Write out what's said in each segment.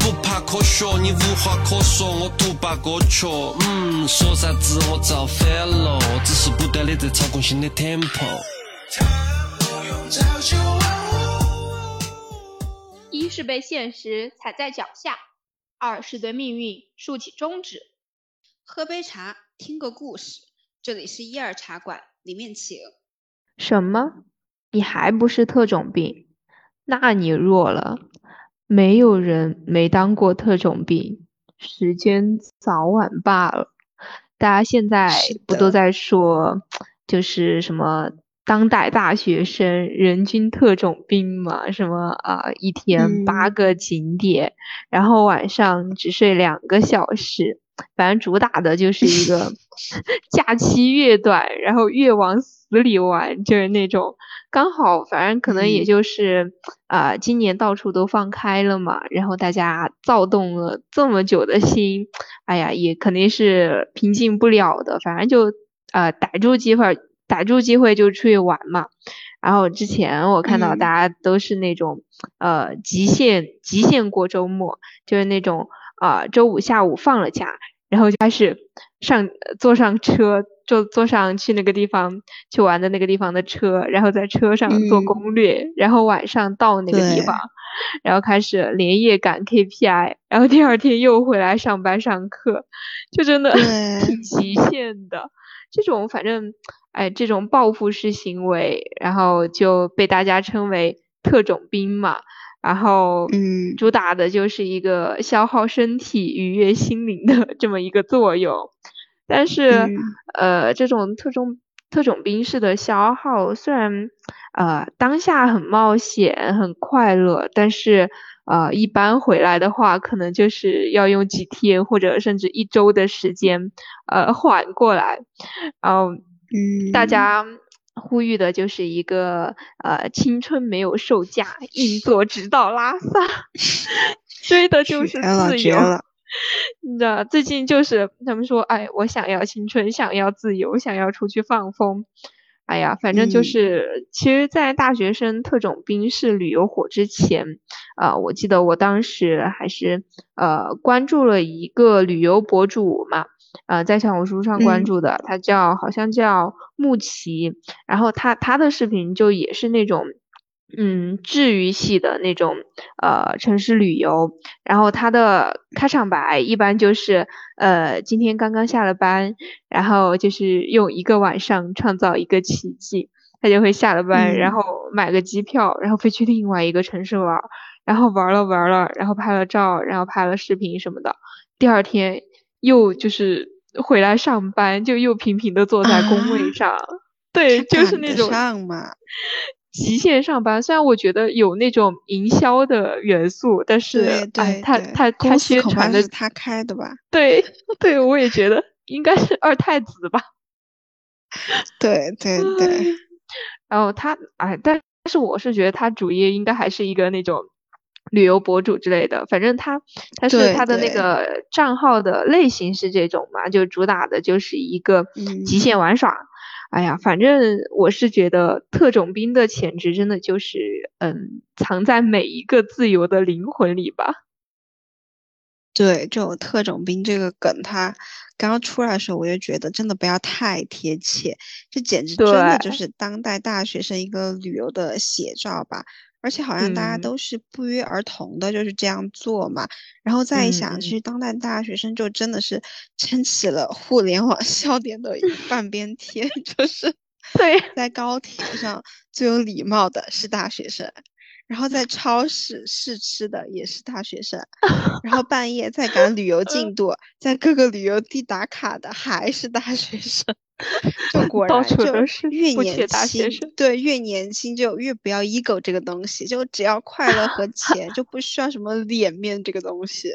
不怕科学，你无话可说，我独霸歌曲。嗯，说啥子我造反了，只是不断的在操控新的 tempo。一是被现实踩在脚下，二是对命运竖起中指。喝杯茶，听个故事。这里是一二茶馆，里面请。什么？你还不是特种兵？那你弱了。没有人没当过特种兵，时间早晚罢了。大家现在不都在说，就是什么当代大学生人均特种兵嘛？什么啊，一天八个景点，然后晚上只睡两个小时。反正主打的就是一个 假期越短，然后越往死里玩，就是那种刚好，反正可能也就是啊，今年到处都放开了嘛，然后大家躁动了这么久的心，哎呀，也肯定是平静不了的。反正就啊，逮住机会，逮住机会就出去玩嘛。然后之前我看到大家都是那种呃极限极限过周末，就是那种。啊，周五下午放了假，然后就开始上坐上车，坐坐上去那个地方去玩的那个地方的车，然后在车上做攻略，然后晚上到那个地方，然后开始连夜赶 KPI，然后第二天又回来上班上课，就真的 挺极限的。这种反正哎，这种报复式行为，然后就被大家称为特种兵嘛。然后，嗯，主打的就是一个消耗身体、愉悦心灵的这么一个作用。但是，呃，这种特种特种兵式的消耗，虽然呃当下很冒险、很快乐，但是呃一般回来的话，可能就是要用几天或者甚至一周的时间呃缓过来。然后，嗯，大家。呼吁的就是一个呃青春没有售价，硬座直到拉萨，追的就是自由。你知道最近就是他们说，哎，我想要青春，想要自由，想要出去放风。哎呀，反正就是，其实，在大学生特种兵式旅游火之前，啊，我记得我当时还是呃关注了一个旅游博主嘛。呃，在小红书上关注的，他叫好像叫木奇，然后他他的视频就也是那种，嗯，治愈系的那种，呃，城市旅游，然后他的开场白一般就是，呃，今天刚刚下了班，然后就是用一个晚上创造一个奇迹，他就会下了班，然后买个机票，然后飞去另外一个城市玩，然后玩了玩了，然后拍了照，然后拍了视频什么的，第二天。又就是回来上班，就又平平的坐在工位上，对，就是那种极限上班。虽然我觉得有那种营销的元素，但是哎，他他他宣传的是他开的吧？对对，我也觉得应该是二太子吧。对对对。然后他哎，但是我是觉得他主业应该还是一个那种。旅游博主之类的，反正他他是他的那个账号的类型是这种嘛，就主打的就是一个极限玩耍。哎呀，反正我是觉得特种兵的潜质真的就是嗯，藏在每一个自由的灵魂里吧。对，这种特种兵这个梗，他刚刚出来的时候，我就觉得真的不要太贴切，这简直真的就是当代大学生一个旅游的写照吧。而且好像大家都是不约而同的就是这样做嘛，然后再一想，其实当代大学生就真的是撑起了互联网笑点的 半边天，就是对，在高铁上最有礼貌的是大学生。然后在 超市试吃的也是大学生，然后半夜在赶旅游进 度，在各个旅游地打卡的还是大学生，就果然就越年轻，对越年轻就越不要 ego 这个东西，就只要快乐和 钱，就不需要什么脸面这个东西。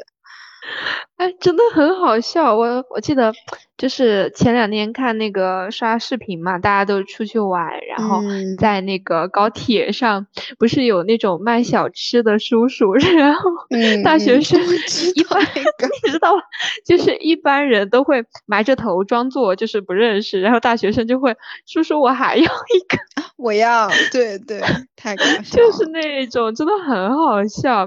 哎，真的很好笑。我我记得就是前两天看那个刷视频嘛，大家都出去玩，然后在那个高铁上，不是有那种卖小吃的叔叔，然后大学生 一般你知道，就是一般人都会埋着头装作就是不认识，然后大学生就会叔叔我还要一个，我要，对对，太搞笑，就是那种真的很好笑，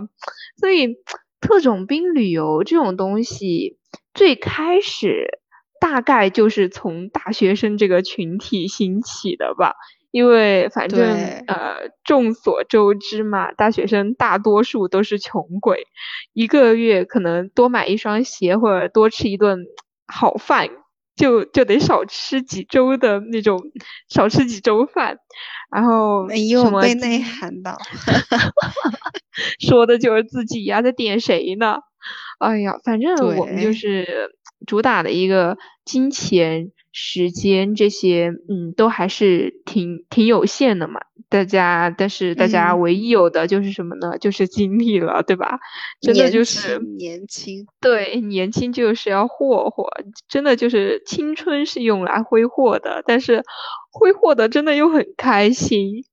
所以。特种兵旅游这种东西，最开始大概就是从大学生这个群体兴起的吧。因为反正呃，众所周知嘛，大学生大多数都是穷鬼，一个月可能多买一双鞋或者多吃一顿好饭，就就得少吃几周的那种，少吃几周饭。然后没有被内涵到，说的就是自己呀，在点谁呢？哎呀，反正我们就是主打的一个金钱。时间这些，嗯，都还是挺挺有限的嘛。大家，但是大家唯一有的就是什么呢？就是精力了，对吧？真的就是年轻，对，年轻就是要霍霍，真的就是青春是用来挥霍的，但是挥霍的真的又很开心。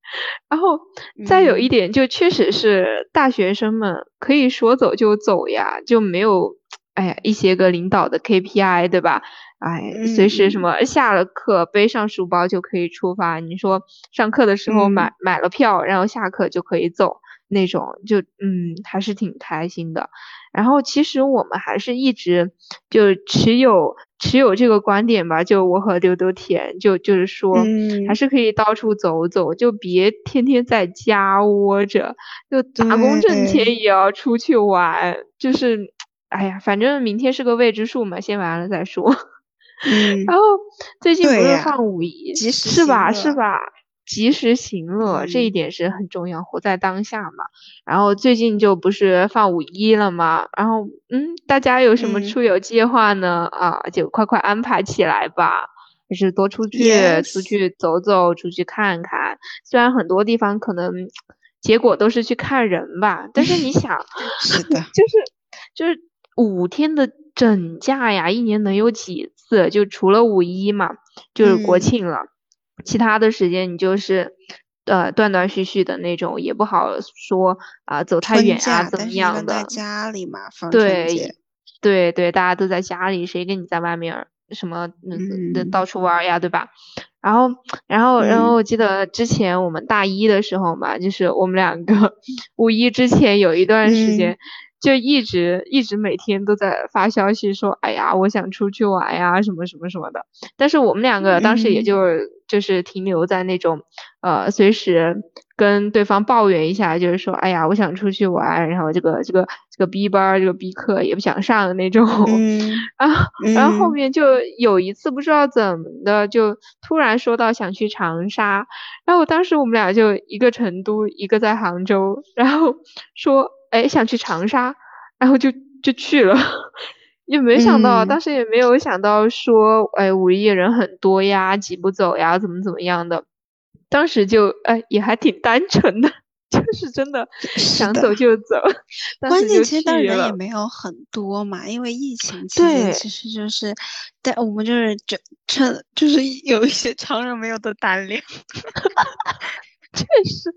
然后再有一点，就确实是大学生们可以说走就走呀，就没有，哎呀，一些个领导的 KPI，对吧？哎，随时什么下了课背上书包就可以出发。你说上课的时候买买了票，然后下课就可以走那种，就嗯还是挺开心的。然后其实我们还是一直就持有持有这个观点吧，就我和丢丢甜就就是说，还是可以到处走走，就别天天在家窝着，就打工挣钱也要出去玩。就是哎呀，反正明天是个未知数嘛，先完了再说。嗯，然后最近不是放五一，是吧？是吧？及时行乐这一点是很重要，活在当下嘛。然后最近就不是放五一了嘛？然后嗯，大家有什么出游计划呢？啊，就快快安排起来吧，就是多出去出去走走，出去看看。虽然很多地方可能结果都是去看人吧，但是你想，是的，就是就是五天的整假呀，一年能有几？次，就除了五一嘛，就是国庆了，其他的时间你就是呃断断续续的那种，也不好说啊，走太远啊怎么样的。在家里嘛，对对对，大家都在家里，谁跟你在外面什么嗯到处玩呀，对吧？然后然后然后我记得之前我们大一的时候嘛，就是我们两个 五一之前有一段时间。就一直一直每天都在发消息说，哎呀，我想出去玩呀，什么什么什么的。但是我们两个当时也就就是停留在那种，呃，随时跟对方抱怨一下，就是说，哎呀，我想出去玩，然后这个这个这个 B 班这个 B 课也不想上的那种。然后然后后面就有一次不知道怎么的，就突然说到想去长沙，然后当时我们俩就一个成都，一个在杭州，然后说。哎，想去长沙，然后就就去了，也没想到，当时也没有想到说，哎，五一人很多呀，挤不走呀，怎么怎么样的，当时就哎也还挺单纯的，就是真的想走就走。关键其实当人也没有很多嘛，因为疫情期间其实就是，但我们就是就趁就是有一些常人没有的胆量，确实。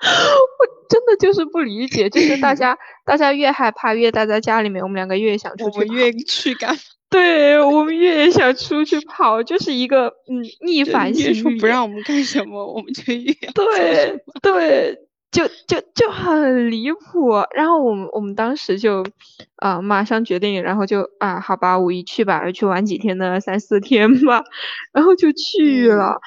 我真的就是不理解，就是大 家大家越害怕，越待在家里面，我们两个越想出去，我们越去干。对我们越想出去跑，就是一个嗯逆反心理。说不让我们干什么，我们就越对对，就就就很离谱。然后我们我们当时就啊马上决定，然后就啊好吧，五一去吧，去玩几天呢，三四天吧，然后就去了。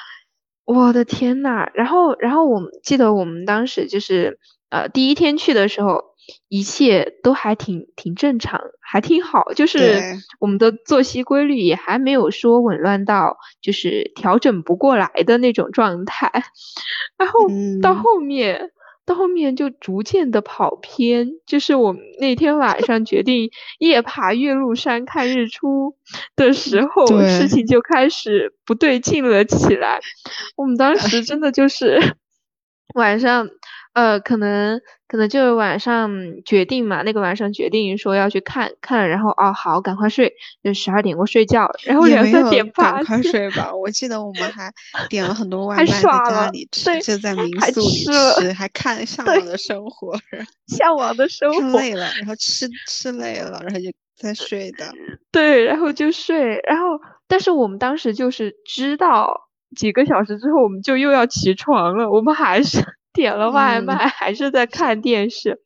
我的天呐，然后，然后我记得我们当时就是，呃，第一天去的时候，一切都还挺挺正常，还挺好，就是我们的作息规律也还没有说紊乱到就是调整不过来的那种状态，然后到后面。到后面就逐渐的跑偏，就是我们那天晚上决定夜爬岳麓山看日出的时候，事情就开始不对劲了起来。我们当时 真的就是晚上。呃，可能可能就是晚上决定嘛，那个晚上决定说要去看看，然后哦好，赶快睡，就十二点过睡觉，然后两三点赶快睡吧。我记得我们还点了很多外卖在家里吃，就在民宿里吃，还看向往的生活，向往的生活累了，然后吃吃累了，然后就再睡的。对，然后就睡，然后但是我们当时就是知道几个小时之后我们就又要起床了，我们还是。点了外卖，还是在看电视，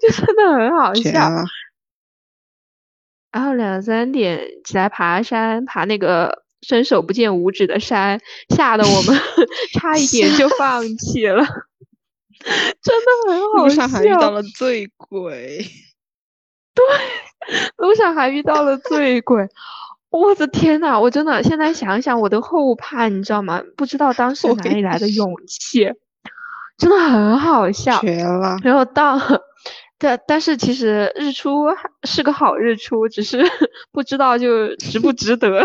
就真的很好笑。然后两三点起来爬山，爬那个伸手不见五指的山，吓得我们 差一点就放 弃了，真的很好笑。路上还遇到了醉鬼，对，路上还遇到了醉鬼。我的天呐，我真的现在想想我都后怕，你知道吗？不知道当时哪里来的勇气，真的很好笑。绝了！然后到，但但是其实日出是个好日出，只是不知道就值不值得。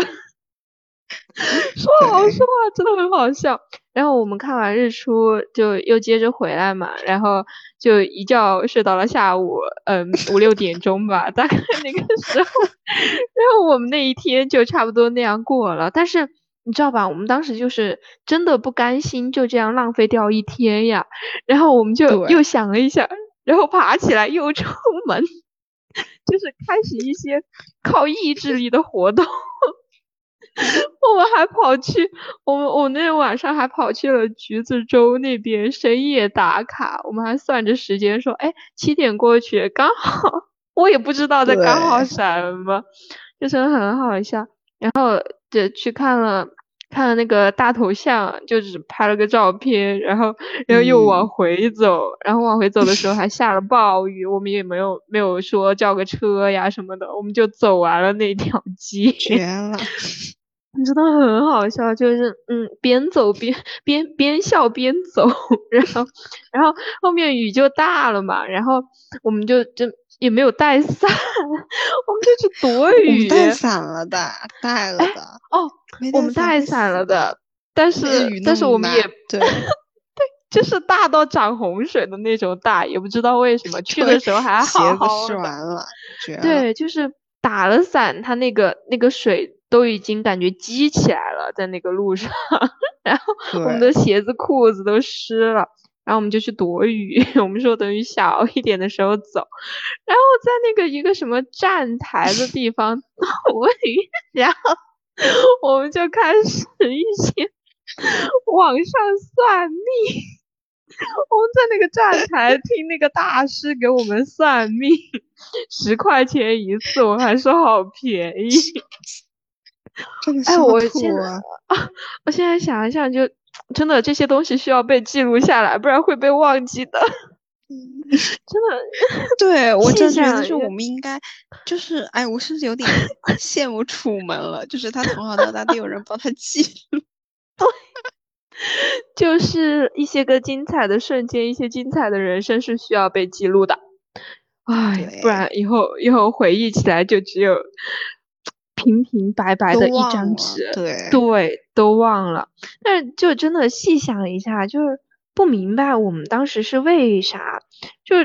说好说话真的很好笑。然后我们看完日出就又接着回来嘛，然后就一觉睡到了下午，嗯五六点钟吧，大概那个时候。然后我们那一天就差不多那样过了。但是你知道吧，我们当时就是真的不甘心就这样浪费掉一天呀。然后我们就又想了一下，然后爬起来又出门，就是开始一些靠意志力的活动。我们还跑去，我们我那天晚上还跑去了橘子洲那边深夜打卡。我们还算着时间说，哎，七点过去刚好。我也不知道在刚好什么，就是很好笑。然后就去看了看了那个大头像，就只拍了个照片，然后然后又往回走，然后往回走的时候还下了暴雨，我们也没有没有说叫个车呀什么的，我们就走完了那条街。绝了。真的很好笑，就是嗯，边走边边边笑边走，然后然后后面雨就大了嘛，然后我们就就也没有带伞，我们就去躲雨。带伞了的，带了的。哦，我们带伞了的，但是但是我们也对 对，就是大到涨洪水的那种大，也不知道为什么去的时候还好好的。鞋子完了，对，就是打了伞，它那个那个水。都已经感觉积起来了，在那个路上，然后我们的鞋子裤子都湿了，然后我们就去躲雨。我们说等雨小一点的时候走，然后在那个一个什么站台的地方 躲雨，然后我们就开始一些网上算命。我们在那个站台听那个大师给我们算命，十块钱一次，我还说好便宜。哎，我现在啊，我现在想一想，就真的这些东西需要被记录下来，不然会被忘记的。真的，对我真觉得，就是我们应该，就是哎，我甚至有点羡慕楚门了，就是他从小到大都有人帮他记录。对，就是一些个精彩的瞬间，一些精彩的人生是需要被记录的。哎，不然以后以后回忆起来就只有。平平白白的一张纸，对对，都忘了。但是就真的细想一下，就是不明白我们当时是为啥。就，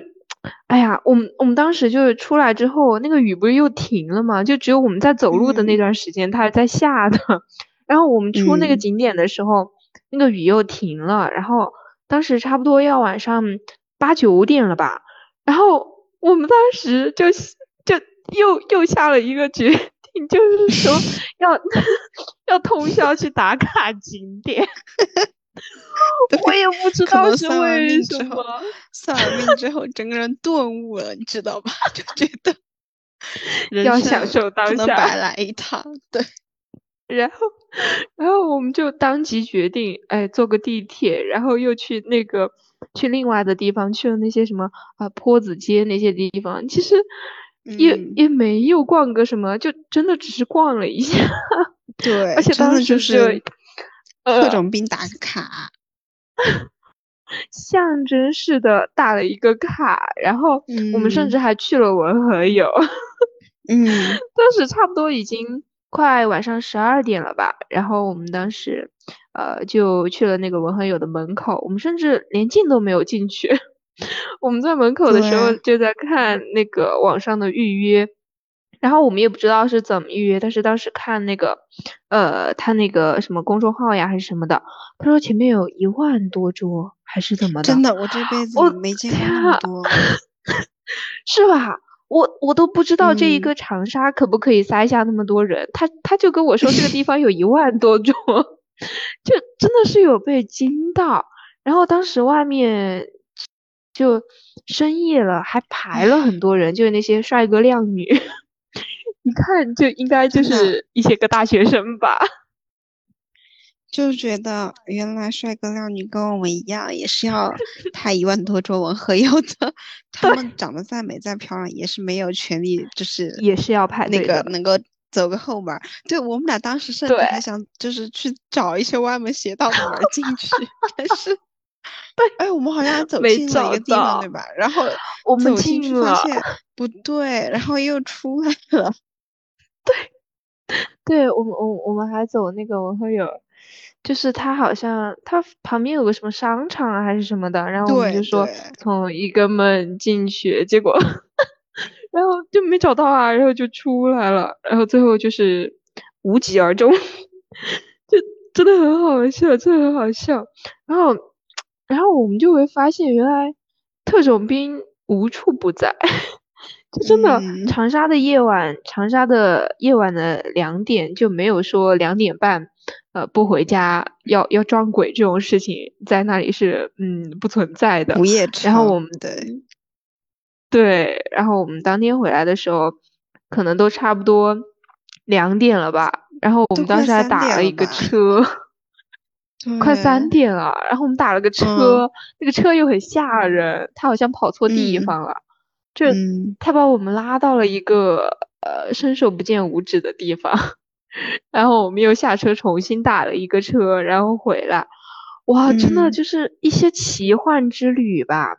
哎呀，我们我们当时就是出来之后，那个雨不是又停了吗？就只有我们在走路的那段时间，它是在下的。然后我们出那个景点的时候，那个雨又停了。然后当时差不多要晚上八九点了吧。然后我们当时就就又又下了一个决。就是说要 要通宵去打卡景点，我也不知道是为什么。算完命之后，整个人顿悟了，你知道吧？就觉得要享受当下，白来一趟。对，然后然后我们就当即决定，哎，坐个地铁，然后又去那个去另外的地方，去了那些什么啊坡子街那些地方。其实。也也没有逛个什么，就真的只是逛了一下。对，而且当时就是特种兵打卡，象征式的打了一个卡，然后我们甚至还去了文和友。嗯，当时差不多已经快晚上十二点了吧，然后我们当时呃就去了那个文和友的门口，我们甚至连进都没有进去。我们在门口的时候就在看那个网上的预约，然后我们也不知道是怎么预约，但是当时看那个，呃，他那个什么公众号呀还是什么的，他说前面有一万多桌还是怎么的？真的，我这辈子没见过那么多，是吧？我我都不知道这一个长沙可不可以塞下那么多人，他他就跟我说这个地方有一万多桌，就真的是有被惊到，然后当时外面。就深夜了，还排了很多人，就是那些帅哥靓女，一看就应该就是一些个大学生吧。就觉得原来帅哥靓女跟我们一样，也是要拍一万多桌文和友的。他们长得再美再漂亮，也是没有权利，就是也是要拍那个能够走个后门。对我们俩当时甚至还想，就是去找一些歪门邪道的门进去，但是，哎，我们好像走进了一个地方，对吧？然后我们进去发现不对，然后又出来了。对，对我们我我们还走那个文和友。就是他好像他旁边有个什么商场啊还是什么的，然后我们就说从一个门进去，结果 然后就没找到啊，然后就出来了，然后最后就是无疾而终，就真的很好笑，真的很好笑。然后然后我们就会发现，原来特种兵无处不在，就真的长沙的夜晚，长沙的夜晚的两点就没有说两点半。呃，不回家要要装鬼这种事情，在那里是嗯不存在的。然后我们对对，然后我们当天回来的时候，可能都差不多两点了吧。然后我们当时还打了一个车，快三点了。然后我们打了个车，那个车又很吓人，他好像跑错地方了，就他把我们拉到了一个呃伸手不见五指的地方。然后我们又下车重新打了一个车，然后回来，哇，真的就是一些奇幻之旅吧。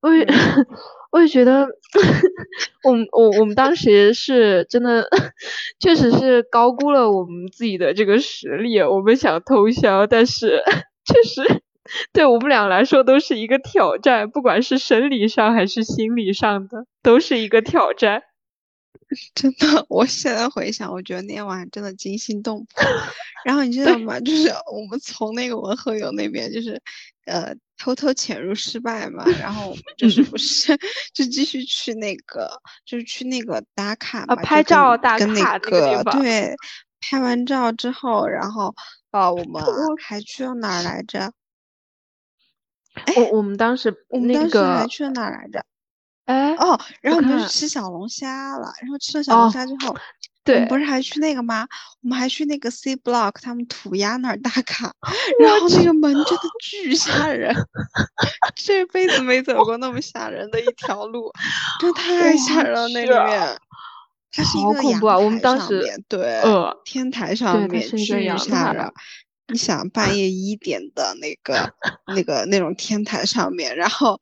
我也，我也觉得，我们我我们当时是真的，确实是高估了我们自己的这个实力。我们想通宵，但是确实对我们俩来说都是一个挑战，不管是生理上还是心理上的，都是一个挑战。真的，我现在回想，我觉得那天晚上真的惊心动魄。然后你知道吗？就是我们从那个文和友那边，就是呃偷偷潜入失败嘛。然后我们 就是不是就继续去那个，就是去那个打卡嘛，拍照打卡那个对。拍完照之后，然后啊，我们 还去了哪儿来着？我我们当时我们当时还去了哪儿来着？哎哦，然后我们就去吃小龙虾了。然后吃了小龙虾之后，对，不是还去那个吗？我们还去那个 C Block 他们涂鸦那儿打卡。然后那个门真的巨吓人，这辈子没走过那么吓人的一条路，真的太吓人了。那里面，它是一个阳台上面，对，天台上面巨吓人。你想半夜一点的那个、那个、那种天台上面，然后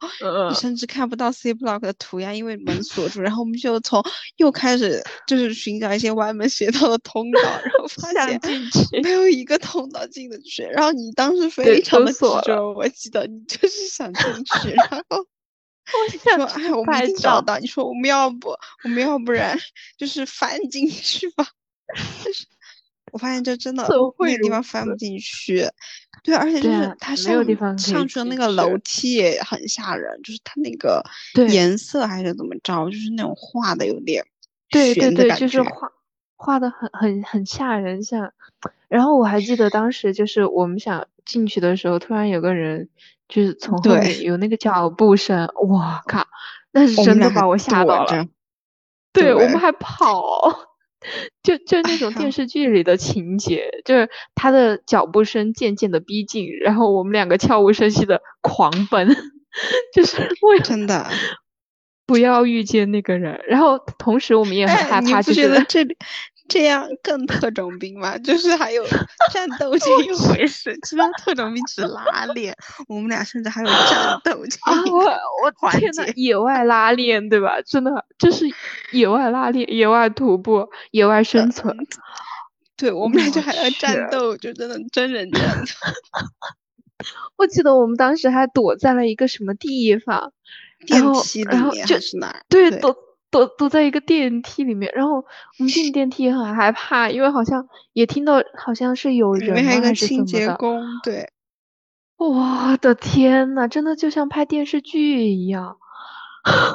你甚至看不到 C block 的涂鸦，因为门锁住。然后我们就从又开始就是寻找一些歪门邪道的通道，然后发现没有一个通道进得去。然后你当时非常的执着，我记得你就是想进去，然后 我说：“哎，我们一定找到。”你说：“我们要不，我们要不然就是翻进去吧。”但是。我发现这真的那个地方翻不进去，对，而且就是它上上去的那个楼梯也很吓人，就是它那个颜色还是怎么着，就是那种画的有点对对对，就是画画的很很很吓人，像。然后我还记得当时就是我们想进去的时候，突然有个人就是从后面有那个脚步声，我靠，那是真的把我吓到了。对，我们还跑。就就那种电 视剧里的情节，就是他的脚步声渐渐的逼近，然后我们两个悄无声息的狂奔，就是为真的不要遇见那个人。然后同时我们也很害怕，就觉得这里。这样更特种兵嘛，就是还有战斗 这一回事。其他特种兵只拉练，我们俩甚至还有战斗这一我我天呐，野外拉练对吧？真的，这是野外拉练、野外徒步、野外生存。对，我们俩就还要战斗，就真的真人战斗。我记得我们当时还躲在了一个什么地方，电梯里面还是哪儿？对，躲。躲躲在一个电梯里面，然后我们进电梯也很害怕，因为好像也听到好像是有人还有个清洁工，对，我的天呐，真的就像拍电视剧一样。啊，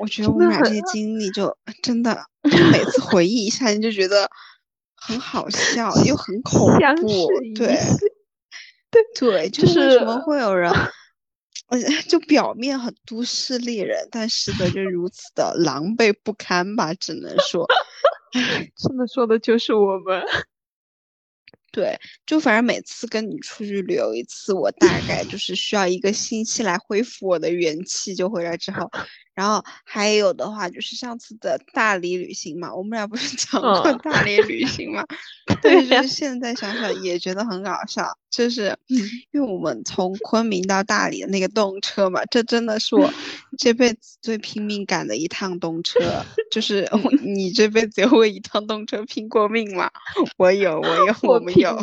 我觉得我们俩这些经历就真的，每次回忆一下你就觉得很好笑又很恐怖，对，对对，就是为什么会有人。而且 就表面很都市丽人，但实则就 如此的狼狈不堪吧，只能说，唉，真的说的就是我们。对，就反正每次跟你出去旅游一次，我大概就是需要一个星期来恢复我的元气。就回来之后，然后还有的话就是上次的大理旅行嘛，我们俩不是 讲过大理旅行嘛？对，就是现在想想也觉得很搞笑，就是 因为我们从昆明到大理的那个动车嘛，这真的是我这辈子最拼命赶的一趟动车。就是你这辈子有为一趟动车拼过命吗？我有，我有，我们有，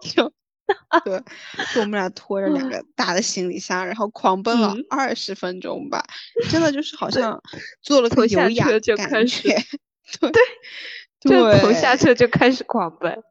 就 对，就我们俩拖着两个大的行李箱，然后狂奔了二十分钟吧，真的就是好像坐了个有氧感觉，对 对，从下。车就开始狂奔。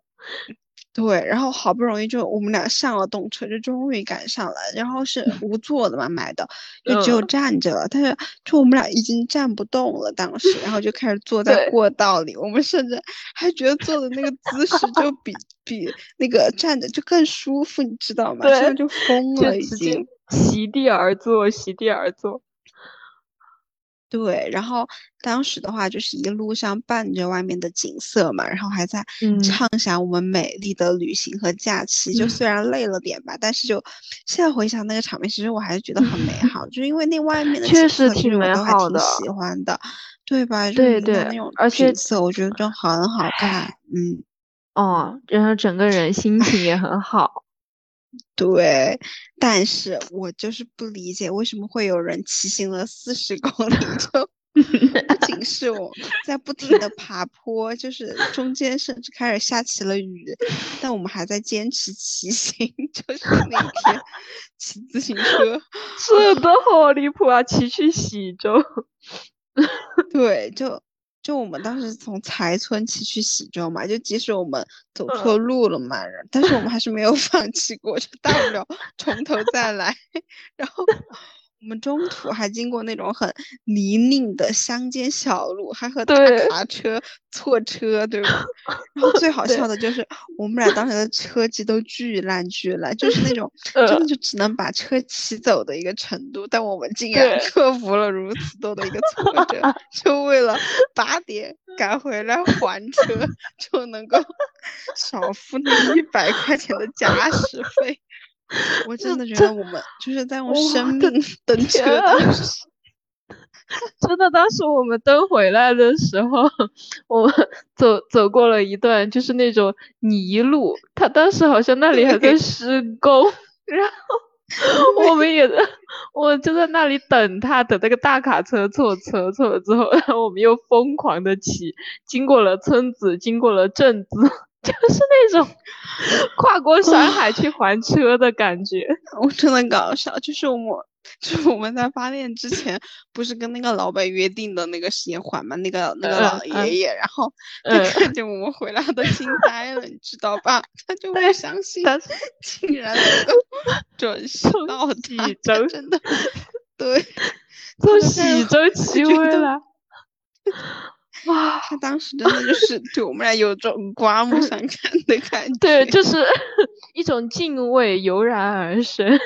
对，然后好不容易就我们俩上了动车，就终于赶上了。然后是无座的嘛，买的就只有站着了。但是就我们俩已经站不动了，当时，然后就开始坐在过道里。我们甚至还觉得坐的那个姿势就比 比那个站着就更舒服，你知道吗？现在就疯了，已经席地而坐，席地而坐。对，然后当时的话就是一路上伴着外面的景色嘛，然后还在畅想我们美丽的旅行和假期。就虽然累了点吧，但是就现在回想那个场面，其实我还是觉得很美好，就因为那外面的确实挺美好的，喜欢的，对吧？对对，而且景色我觉得就很好看，嗯，哦，然后整个人心情也很好。对，但是我就是不理解为什么会有人骑行了四十公里，就不仅是我在不停的爬坡，就是中间甚至开始下起了雨，但我们还在坚持骑行。就是那天骑自行车，真的好离谱啊！骑去喜洲，对，就。就我们当时从才村骑去喜洲嘛，就即使我们走错路了嘛，但是我们还是没有 放弃过，就大不了从头再来，然后。我们中途还经过那种很泥泞的乡间小路，还和大卡车错车，对吧？然后最好笑的就是我们俩当时的车技都巨烂巨烂，就是那种 真的就只能把车骑走的一个程度。但我们竟然克服了如此多的一个挫折，就为了八点赶回来还车，就能够少付那一百块钱的驾驶费。我真的觉得我们就是在用生命等 车。真的，当时我们登回来的时候，我们走走过了一段就是那种泥路，他当时好像那里还在施工，然后 我们也在，我就在那里等他，等那个大卡车错车错了之后，然后我们又疯狂的骑，经过了村子，经过了镇子。就是那种 跨过山海去还车的感觉，我真的搞笑。就是我们，就是我们在发电之前，不是跟那个老板约定的那个时间还吗？那个那个老爷爷，然后他看见我们回来都惊呆了，你知道吧？他就不相信，他竟然能够准时到喜洲，真的，对，从喜洲骑回来。哇，他当时真的就是对我们俩有种刮目相看的感 觉，对，就是一种敬畏油然而生。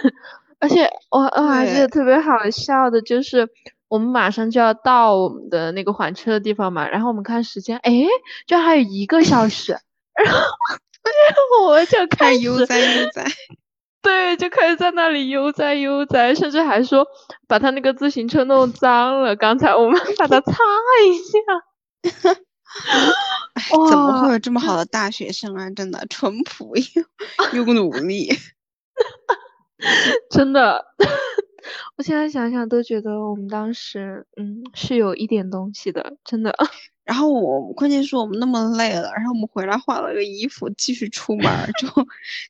而且我我还记得特别好笑的，就是我们马上就要到我们的那个还车的地方嘛，然后我们看时间，哎，就还有一个小时，然后我就开始悠哉悠哉，对，就开始在那里悠哉悠哉，甚至还说把他那个自行车弄脏了，刚才我们 把它擦一下。怎么会有这么好的大学生啊？真的淳朴又又努力，真的。我现在想想都觉得我们当时嗯是有一点东西的，真的。然后我关键是我们那么累了，然后我们回来换了个衣服继续出门，就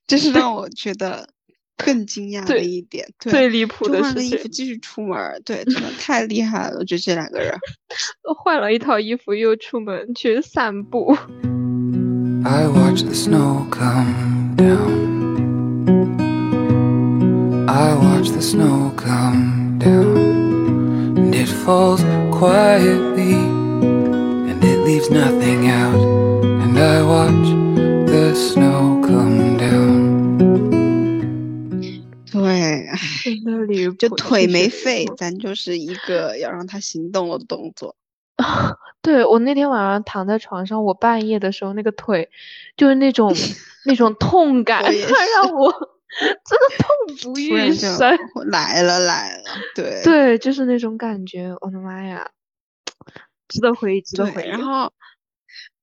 这是让我觉得。更惊讶的一点，最离谱的换个衣服继续出门，对，真的太厉害了，就这两个人，换了一套衣服又出门去散步。I watch the snow come down. I watch the snow come down, and it falls quietly, and it leaves nothing out. And I watch the snow 就腿没废，咱就是一个要让他行动的动作。对我那天晚上躺在床上，我半夜的时候那个腿就是那种 那种痛感，让我 真的痛不欲生。来了来了，对对，就是那种感觉，我的妈呀，值得回忆，值得回忆。然后，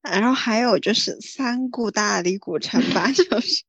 然后还有就是三顾大理古城吧，就是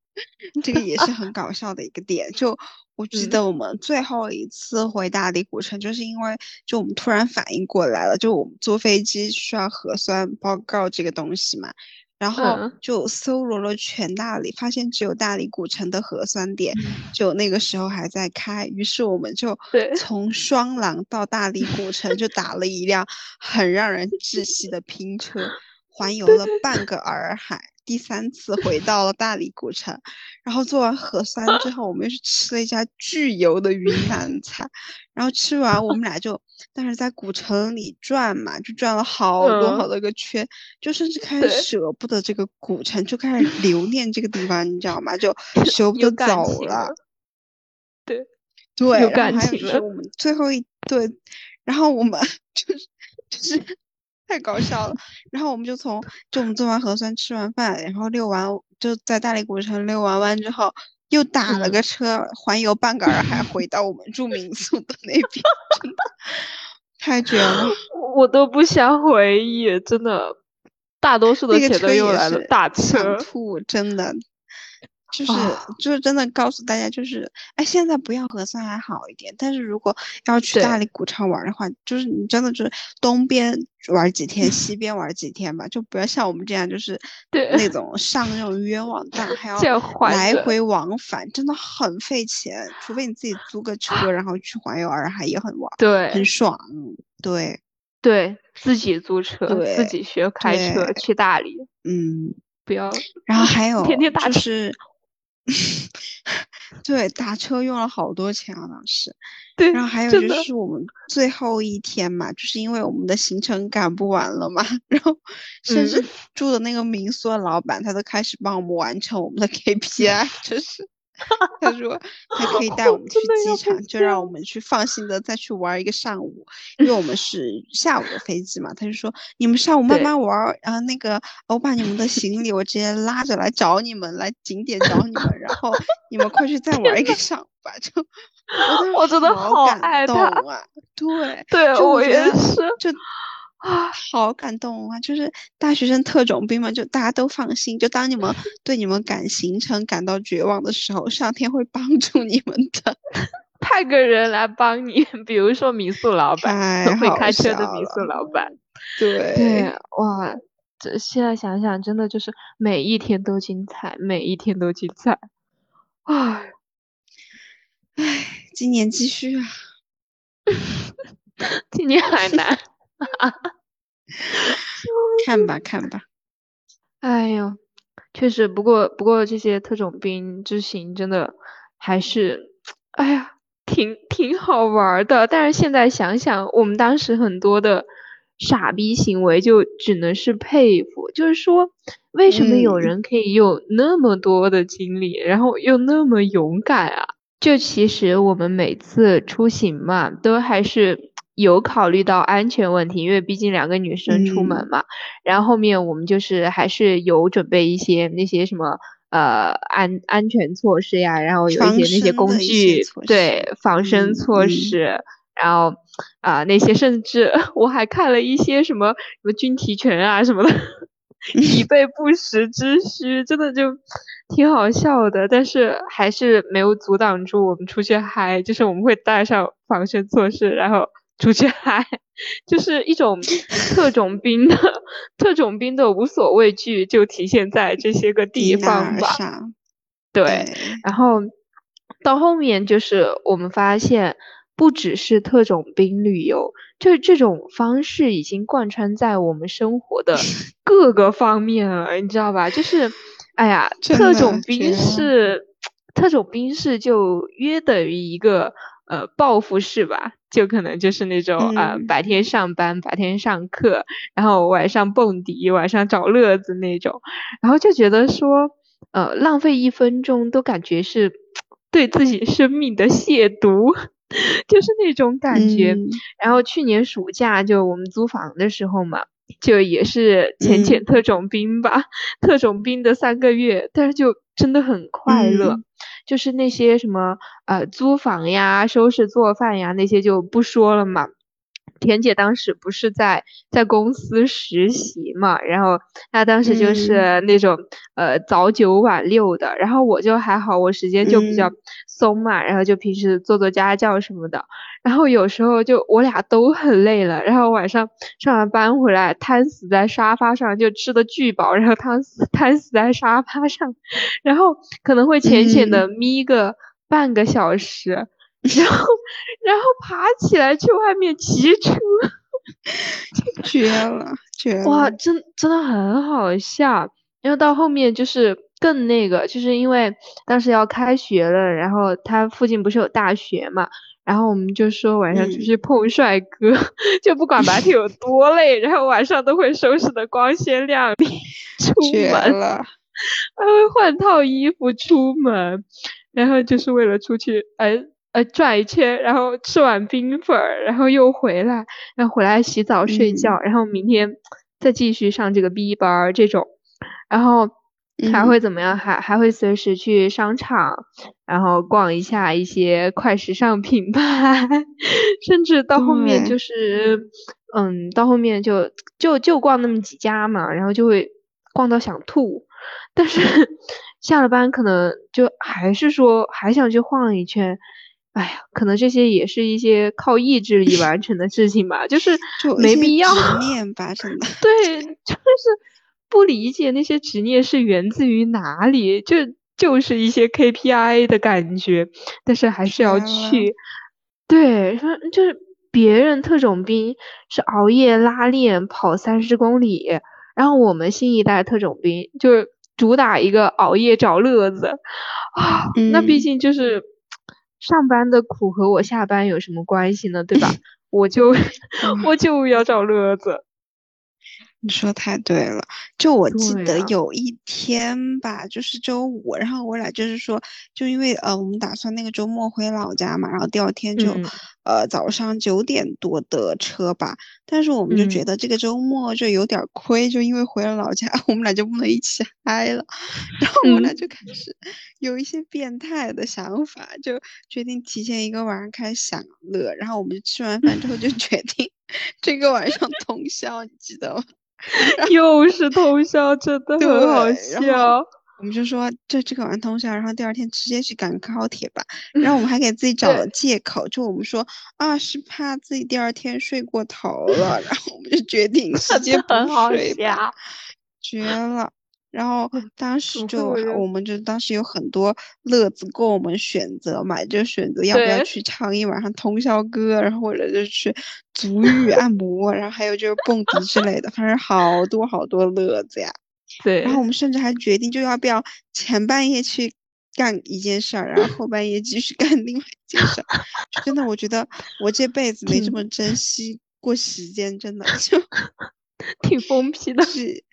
这个也是很搞笑的一个点，就。我记得我们最后一次回大理古城，就是因为就我们突然反应过来了，就我们坐飞机需要核酸报告这个东西嘛，然后就搜罗了全大理，发现只有大理古城的核酸点，就那个时候还在开，于是我们就从双廊到大理古城就打了一辆很让人窒息的拼车，环游了半个洱海。第三次回到了大理古城，然后做完核酸之后，我们又去吃了一家巨油的云南 菜，然后吃完我们俩就，但是在古城里转嘛，就转了好多好多个圈，就甚至开始舍不得这个古城，就开始留恋这个地方，你知道吗？就 舍不得走了。对对，有感情了。我们最后一对，然后我们就 是就是。太搞笑了，然后我们就从就我们做完核酸吃完饭，然后遛完就在大理古城遛完弯之后，又打了个车环游半个洱海回到我们住民宿的那边，真的太绝了，我都不想回忆，真的，大多数的钱都用来了打车，吐，真的。就是就是真的告诉大家，就是哎，现在不要核酸还好一点，但是如果要去大理古城玩的话，就是你真的就是东边玩几天，西边玩几天吧，就不要像我们这样，就是那种上那种冤枉当，还要来回往返，真的很费钱。除非你自己租个车，然后去环游洱海也很玩，对，很爽。对，对自己租车，自己学开车去大理，嗯，不要。然后还 有天天打是。对，打车用了好多钱啊，当时。对，然后还有就是我们最后一天嘛，就是因为我们的行程赶不完了嘛，然后甚至住的那个民宿的老板他都开始帮我们完成我们的 KPI，就是。他说 他可以带我们去机场，就让我们去放心的再去玩一个上午，因为我们 是下午的飞机嘛。他就说你们上午慢慢玩，然后那个我把你们的行李我直接拉着来找你们，来景点找你们，然后你们快去再玩一个上午吧。就我真的好感动啊！对，对我也是，就。啊，好感动啊！就是大学生特种兵嘛，就大家都放心。就当你们 对你们赶行程感到绝望的时候，上天会帮 助你们的，派个人来帮你。比如说民宿老板，会开车的民宿老板。对对，哇，这现在想想，真的就是每一天都精彩，每一天都精彩。唉，唉，今年继续啊，今年还难。看吧，看吧。哎呦，确实，不过不过这些特种兵之行真的还是，哎呀，挺挺好玩的。但是现在想想，我们当时很多的傻逼行为，就只能是佩服。就是说，为什么有人可以有那么多的精力，然后又那么勇敢啊？就其实我们每次出行嘛，都还是。有考虑到安全问题，因为毕竟两个女生出门嘛。然后后面我们就是还是有准备一些那些什么呃安安全措施呀，然后有一些那些工具，对防身措施。然后啊那些甚至 我还看了一些什么什么军体拳啊什么的，以备 不时之需，真的就挺好笑的。但是还是没有阻挡住我们出去嗨，就是我们会带上防身措施，然后。出去嗨，就是一种 特种兵的特种兵的无所畏惧，就体现在这些个地方吧。对，然后到后面就是我们发现，不只是特种兵旅游，就这种方式已经贯穿在我们生活的 各个方面了，你知道吧？就是，哎呀，特种兵是特种兵是就约等于一个。呃，报复式吧，就可能就是那种呃，白天上班，白天上课，然后晚上蹦迪，晚上找乐子那种，然后就觉得说，呃，浪费一分钟都感觉是对自己生命的亵渎，就是那种感觉。嗯。然后去年暑假就我们租房的时候嘛，就也是浅浅嗯特种兵吧，特种兵的三个月，但是就真的很快乐。嗯就是那些什么呃租房呀、收拾做饭呀那些就不说了嘛。田姐当时不是在在公司实习嘛，然后她当时就嗯是那种、呃早九晚六的，然后我就还好，我时间就比较嗯松嘛，然后就平时做做家教什么的，然后有时候就我俩都很累了，然后晚上上完班回来瘫死在沙发上，就吃的巨饱，然后瘫死瘫死在沙发上，然后可能会浅浅的眯个半个小时，然后然后爬起来去外面骑车，绝了，绝了。哇，真真的很好笑。然后到后面就是更那个，就是因为当时要开学了，然后他附近不是有大学嘛，然后我们就说晚上出嗯去碰帅哥，就不管白天有多累，然后晚上都会收拾的光鲜亮丽 出门。了！还会换套衣服出门，然后就是为了出去，呃呃转一圈，然后吃碗冰粉儿，然后又回来，然后回来洗澡睡嗯觉，然后明天再继续上这个 B 班儿这种，然后还嗯会怎么样？还还会随时去商场，然后逛一下一些快时尚品牌，甚至到后面就是，嗯，到后面就就就逛那么几家嘛，然后就会逛到想吐。但是下了班可能就还是说还想去晃一圈，哎呀，可能这些也是一些靠意志力完成的事情吧，就是 就没必要。执念吧，真的。对，就是不理解那些执念是源自于哪里，就就是一些 KPI 的感觉，但是还是要去。对，说就是别人特种兵是熬夜拉练跑三十公里，然后我们新一代特种兵就是主打一个熬夜找乐子啊，那毕嗯竟就是上班的苦和我下班有什么关系呢？对吧？我就 我就要找乐子。你说太对了，就我记得有一天吧，就是周五，然后我俩就是说，就因为呃，我们打算那个周末回老家嘛，然后第二天就、嗯。呃早上九点多的车吧，但是我们就觉嗯。得这个周末就有点儿亏，就因为回了老家，我们俩就不能一起嗨了，然后我们俩嗯。就开始有一些变态的想法，就决定提前一个晚上开始享乐，然后我们就吃完饭之后就 决定这个晚上通宵，你记得吗？又是通宵，真的很好笑。我们就说这这个晚上通宵，然后第二天直接去赶高铁吧。然后我们还给自己找了借口，就我们说啊是怕自己第二天睡过头了，然后我们就决定 直真接不的很好睡吧，绝了。然后当时就我们就当时有很多乐子供我们选择嘛，就选择要不要去唱一晚上通宵歌，然后或者就去足浴按摩，然后还有就是蹦迪之类的，反正好多好多乐子呀。对，然后我们甚至还决定，就要不要前半夜去干一件事儿，然后后半夜继续干另外一件事儿。真的，我觉得我这辈子没这么珍惜过时间，真的 就挺疯批的。是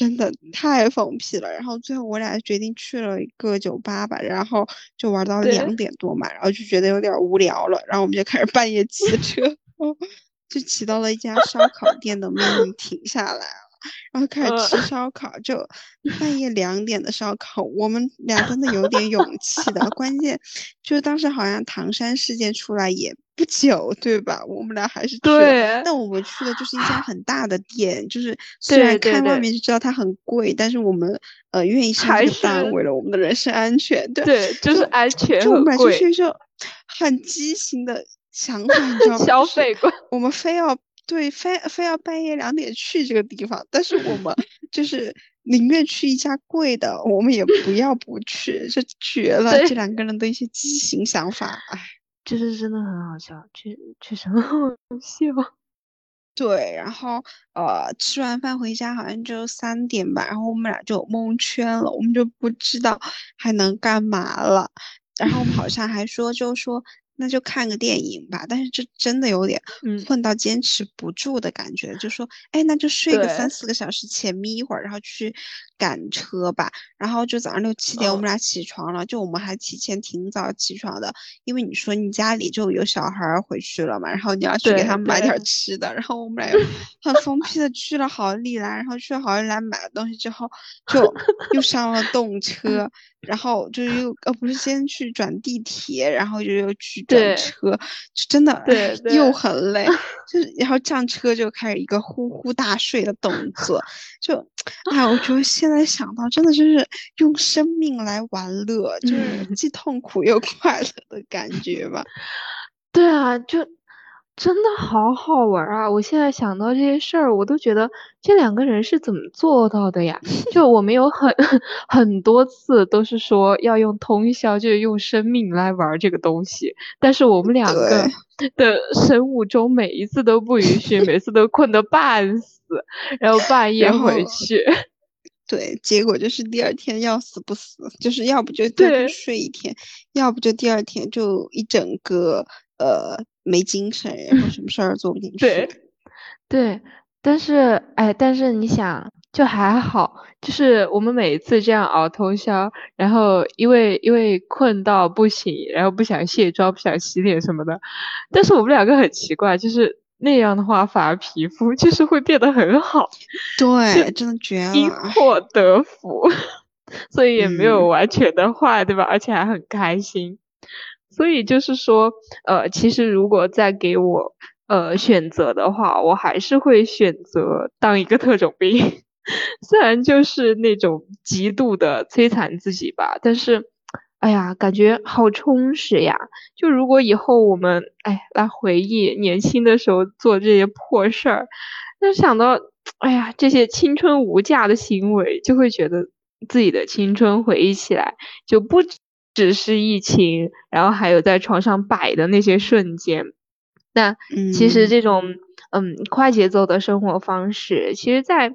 真的太疯批了。然后最后我俩决定去了一个酒吧吧，然后就玩到两点多嘛，然后就觉得有点无聊了，然后我们就开始半夜 骑车，就骑到了一家烧烤店的命运停下来了。然后开始吃呃 烧烤，就半夜两点的烧烤，我们俩真的有点勇气的。关键就是当时好像唐山事件出来也不久，对吧？我们俩还是去了。对，但我们去的就是一家很大的店，就是 虽然看外面就知道它很贵，但是我们呃愿意上还这个当是为了我们的人身安全，对，对，就是安全就我，们俩就去就很畸形的想法，你知 道吗？消费观。我们非要对非非要半夜两点去这个地方，但是我 们就是宁愿去一家贵的，我们也不要不去，这绝了！这两个人的一些畸形想法，哎。就是真的很好笑，确确实很好 笑。对，然后呃，吃完饭回家好像就三点吧，然后我们俩就蒙圈了，我们就不知道还能干嘛了。然后我们好像还说，就说那就看个电影吧。但是这真的有点困到坚持不住的感觉，就说，哎，那就睡个三四个小时，浅眯一会儿，然后去赶车吧。然后就早上六七点我们俩起床了，就我们还提前挺早起床的，因为你说你家里就有小孩回去了嘛，然后你要去给他们买点吃的。然后我们俩又很疯 批的去了好利来，然后去了好利来买了东西之后，就又上了动车。然后就又呃不是先去转地铁，然后就又去转车，就真的对又很累，就是然后上车就开始一个呼呼大睡的动作，就哎，我觉得现在想到真的就是用生命来玩乐，就是既痛苦又快乐的感觉吧。对啊，就。真的好好玩啊！我现在想到这些事儿，我都觉得这两个人是怎么做到的呀？就我们有很 很多次都是说要用通宵，就是用生命来玩这个东西，但是我们两个 的生物钟每一次都不允许，每次都困得半死，然后半夜回去。对，结果就是第二天要死不死，就是要不就再睡一天，要不就第二天就一整个呃。没精神，然后什么事儿做不进去。对，对，但是哎，但是你想，就还好，就是我们每一次这样熬通宵，然后因为因为困到不行，然后不想卸妆、不想洗脸什么的，但是我们两个很奇怪，就是那样的话，反而皮肤就是会变得很好。对，真的绝了，因祸得福，所以也没有完全的坏，对吧？而且还很开心。所以就是说，呃，其实如果再给我呃选择的话，我还是会选择当一个特种兵，虽然就是那种极度的摧残自己吧，但是，哎呀，感觉好充实呀！就如果以后我们哎来回忆年轻的时候做这些破事儿，那想到哎呀这些青春无价的行为，就会觉得自己的青春回忆起来就不。只是疫情，然后还有在床上摆的那些瞬间。那其实这种嗯快节奏的生活方式，其实，在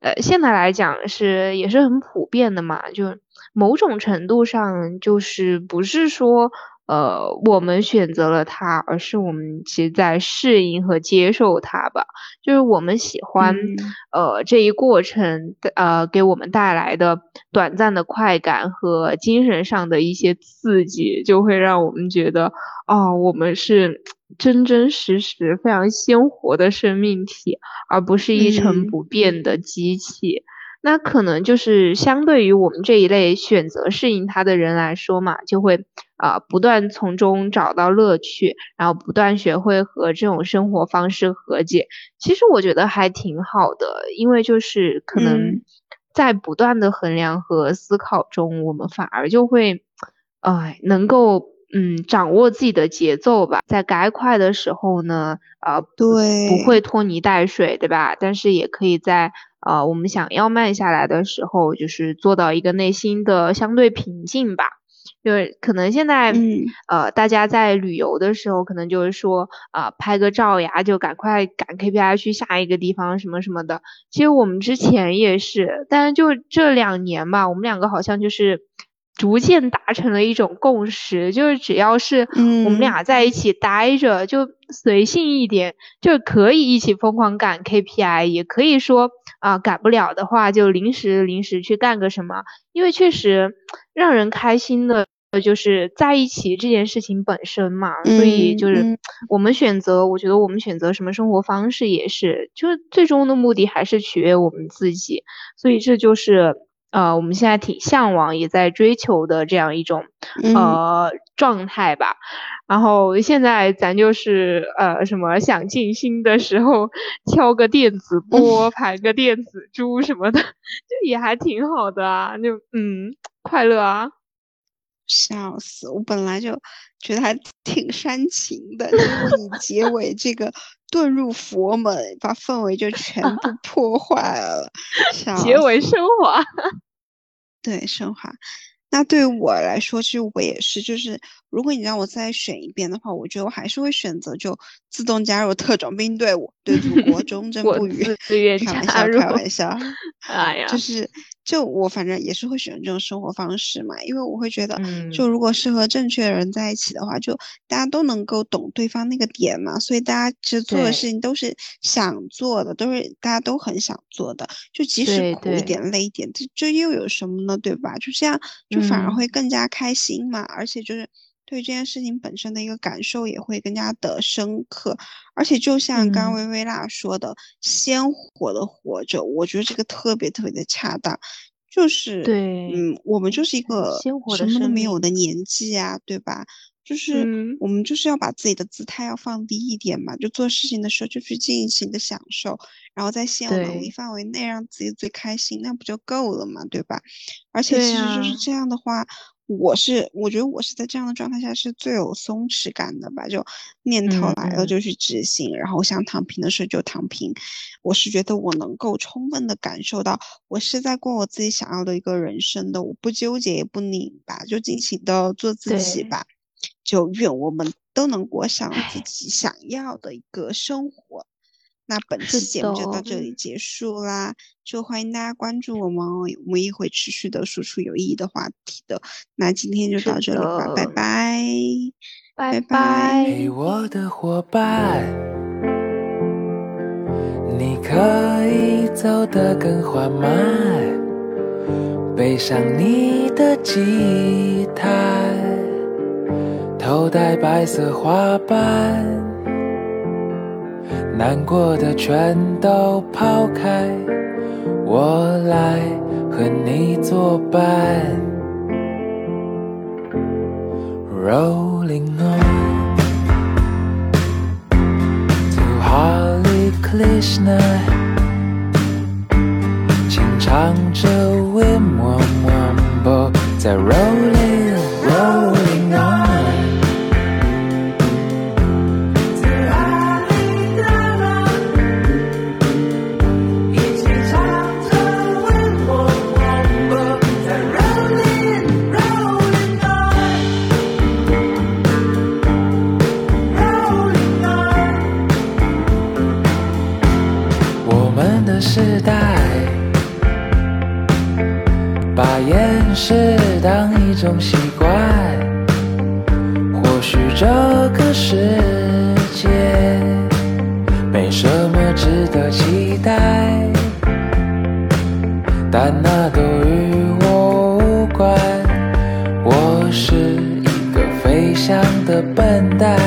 呃现在来讲是也是很普遍的嘛。就某种程度上，就是不是说。呃，我们选择了它，而是我们其实在适应和接受它吧。就是我们喜欢，呃，这一过程，呃，给我们带来的短暂的快感和精神上的一些刺激，就会让我们觉得，哦，我们是真真实实、非常鲜活的生命体，而不是一成不变的机器。那可能就是相对于我们这一类选择适应它的人来说嘛，就会啊不断从中找到乐趣，然后不断学会和这种生活方式和解。其实我觉得还挺好的，因为就是可能在不断的衡量和思考中，我们反而就会，哎，能够嗯掌握自己的节奏吧，在该快的时候呢，呃，对，不会拖泥带水，对吧？但是也可以在。呃，我们想要慢下来的时候，就是做到一个内心的相对平静吧。就是可能现在，呃，大家在旅游的时候，可能就是说，啊，拍个照呀，就赶快赶 KPI 去下一个地方什么什么的。其实我们之前也是，但是就这两年吧，我们两个好像就是逐渐达成了一种共识，就是只要是我们俩在一起待着，就随性一点，就可以一起疯狂赶 KPI，也可以说。啊，赶不了的话就临时临时去干个什么，因为确实让人开心的，就是在一起这件事情本身嘛。所以就是我们选择，我觉得我们选择什么生活方式也是，就是最终的目的还是取悦我们自己。所以这就是呃我们现在挺向往也在追求的这样一种呃状态吧。然后现在咱就是呃什么想静心的时候敲个电子 波排个电子珠什么的，就也还挺好的啊，就嗯快乐啊，笑死！我本来就觉得还挺煽情的，结果你结尾这个遁入佛门，把氛围就全部 破坏了。结尾升华，对升华。那对于我来说，其实我也是，就是如果你让我再选一遍的话，我觉得我还是会选择就自动加入特种兵队伍，对 祖国忠贞不渝。自愿开玩笑，开玩笑。哎呀，就是就我反正也是会选这种生活方式嘛，因为我会觉得，嗯就如果是和正确的人在一起的话，就大家都能够懂对方那个点嘛，所以大家其实做的事情都是想做的，都是大家都很想做的，就即使苦一点、累一点，这这又有什么呢？对吧？就这样，就反而嗯会更加开心嘛，而且就是。对这件事情本身的一个感受也会更加的深刻，而且就像刚薇薇娜说的，鲜活的活着，我觉得这个特别特别的恰当，就是对嗯，我们就是一个鲜活的什么都没有的。年纪啊，对吧？就是嗯。我们就是要把自己的姿态要放低一点嘛，就做事情的时候就去尽情的享受，然后在现有能力范围内让自己最开心，那不就够了嘛，对吧？而且其实就是这样的话，我是我觉得我是在这样的状态下是最有松弛感的吧，就念头来了就去执行，然后想躺平的时候就躺平。我是觉得我能够充分的感受到，我是在过我自己想要的一个人生的，我不纠结也不拧巴，就尽情的做自己吧。就愿我们都能过上自己想要的一个生活。那本期节目就到这里结束啦，就欢迎大家关注我们哦，我们也会持续的输出有意义的话题的。那今天就到这里吧，拜拜。拜拜我的伙伴，你可以走得更缓慢，背上你的吉他，头戴白色花瓣，难过的全都抛开，我来和你作伴。Rolling on to Hare Krishna，轻唱着 Wim Wam Wambo，在 Rolling Rolling 的时代，把厌世当一种习惯。或许这个世界没什么值得期待，但那都与我无关。我是一个飞翔的笨蛋，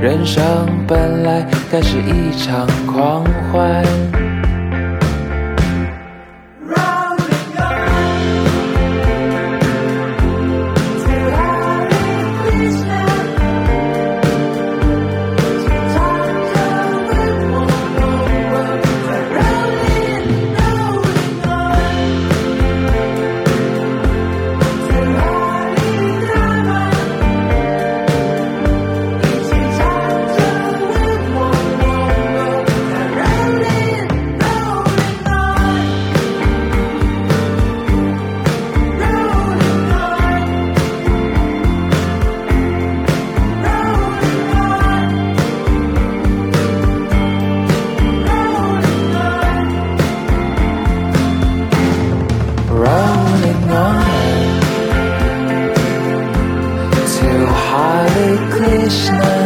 人生本来该是一场狂欢。Krishna.